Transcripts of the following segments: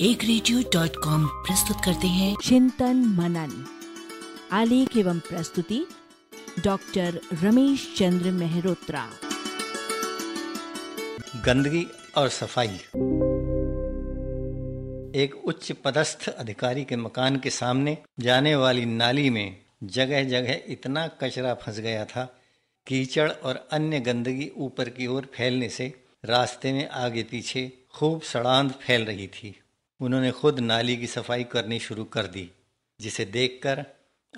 एक radio dot com प्रस्तुत करते हैं। चिंतन मनन आलेख एवं प्रस्तुति डॉक्टर रमेश चंद्र मेहरोत्रा। गंदगी और सफ़ाई। एक उच्च पदस्थ अधिकारी के मकान के सामने जाने वाली नाली में जगह जगह इतना कचरा फंस गया था कीचड़ और अन्य गंदगी ऊपर की ओर फैलने से रास्ते में आगे पीछे खूब सड़ांध फैल रही थी। उन्होंने खुद नाली की सफ़ाई करनी शुरू कर दी, जिसे देखकर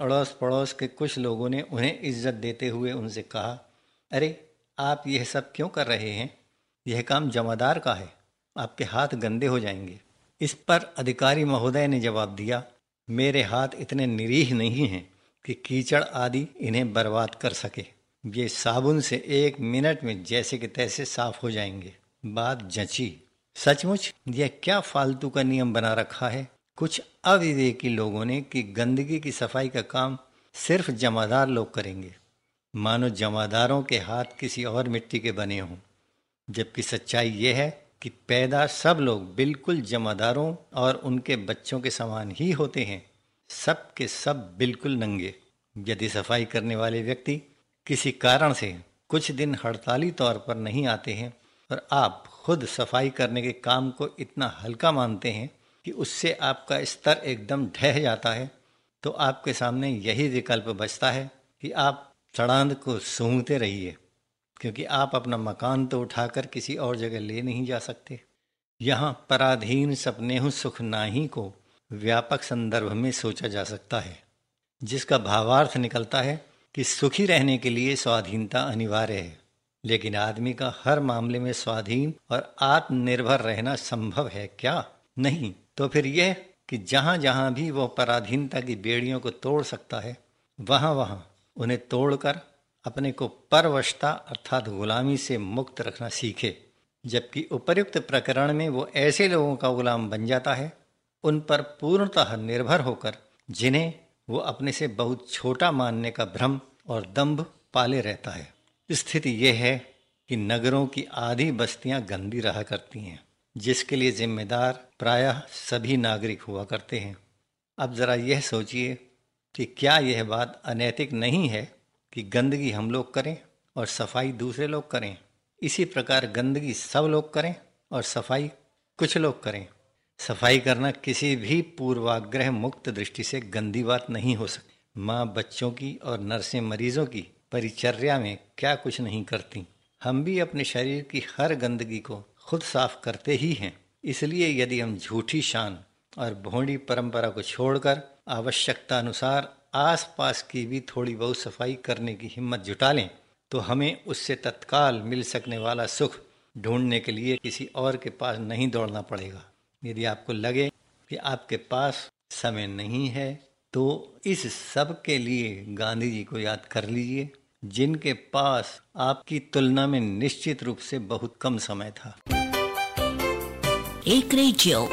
अड़ोस पड़ोस के कुछ लोगों ने उन्हें इज़्ज़त देते हुए उनसे कहा, अरे, आप यह सब क्यों कर रहे हैं? यह काम जमादार का है। आपके हाथ गंदे हो जाएँगे। इस पर अधिकारी महोदय ने जवाब दिया, मेरे हाथ इतने निरीह नहीं हैं कि कीचड़ आदि इन्हें बर्बाद कर सके। ये साबुन से एक मिनट में जैसे कि तैसे साफ़ हो जाएँगे। बात जची। सचमुच यह क्या फालतू का नियम बना रखा है? कुछ अविवेकी लोगों ने कि गंदगी की सफ़ाई का काम सिर्फ़ जमादार लोग करेंगे। मानो जमादारों के हाथ किसी और मिट्टी के बने हों। जबकि सच्चाई यह है कि पैदा सब लोग बिल्कुल जमादारों और उनके बच्चों के समान ही होते हैं। सब के सब बिल्कुल नंगे। यदि सफ़ाई करने वाले व्यक्ति किसी कारण से कुछ दिन हड़ताली तौर पर नहीं आते हैं और आप खुद सफ़ाई करने के काम को इतना हल्का मानते हैं कि उससे आपका स्तर एकदम ढह जाता है। तो आपके सामने यही विकल्प बचता है कि आप सड़ांद को सूंघते रहिए, क्योंकि आप अपना मकान तो उठाकर किसी और जगह ले नहीं जा सकते। यहाँ पराधीन सपने सुख नाही को व्यापक संदर्भ में सोचा जा सकता है, जिसका भावार्थ निकलता है कि सुखी रहने के लिए स्वाधीनता अनिवार्य है। लेकिन आदमी का हर मामले में स्वाधीन और आत्मनिर्भर रहना संभव है क्या? नहीं। तो फिर यह कि जहाँ जहाँ भी वह पराधीनता की बेड़ियों को तोड़ सकता है वहाँ वहाँ उन्हें तोड़कर अपने को परवशता अर्थात गुलामी से मुक्त रखना सीखे। जबकि उपर्युक्त प्रकरण में वो ऐसे लोगों का गुलाम बन जाता है, उन पर पूर्णतः निर्भर होकर, जिन्हें वो अपने से बहुत छोटा मानने का भ्रम और दंभ पाले रहता है। स्थिति यह है कि नगरों की आधी बस्तियाँ गंदी रहा करती हैं, जिसके लिए जिम्मेदार प्रायः सभी नागरिक हुआ करते हैं। अब ज़रा यह सोचिए कि क्या यह बात अनैतिक नहीं है कि गंदगी हम लोग करें और सफ़ाई दूसरे लोग करें? इसी प्रकार गंदगी सब लोग करें और सफ़ाई कुछ लोग करें। सफ़ाई करना किसी भी पूर्वाग्रह मुक्त दृष्टि से गंदी बात नहीं हो सकती। माँ बच्चों की और नर्सें मरीजों की परिचर्या में क्या कुछ नहीं करती। हम भी अपने शरीर की हर गंदगी को खुद साफ़ करते ही हैं। इसलिए यदि हम झूठी शान और भोंडी परंपरा को छोड़कर आवश्यकता अनुसार आसपास की भी थोड़ी बहुत सफ़ाई करने की हिम्मत जुटा लें तो हमें उससे तत्काल मिल सकने वाला सुख ढूँढने के लिए किसी और के पास नहीं दौड़ना पड़ेगा। यदि आपको लगे कि आपके पास समय नहीं है तो इस सब के लिए गांधी जी को याद कर लीजिए, जिनके पास आपकी तुलना में निश्चित रूप से बहुत कम समय था। एक रेडियो।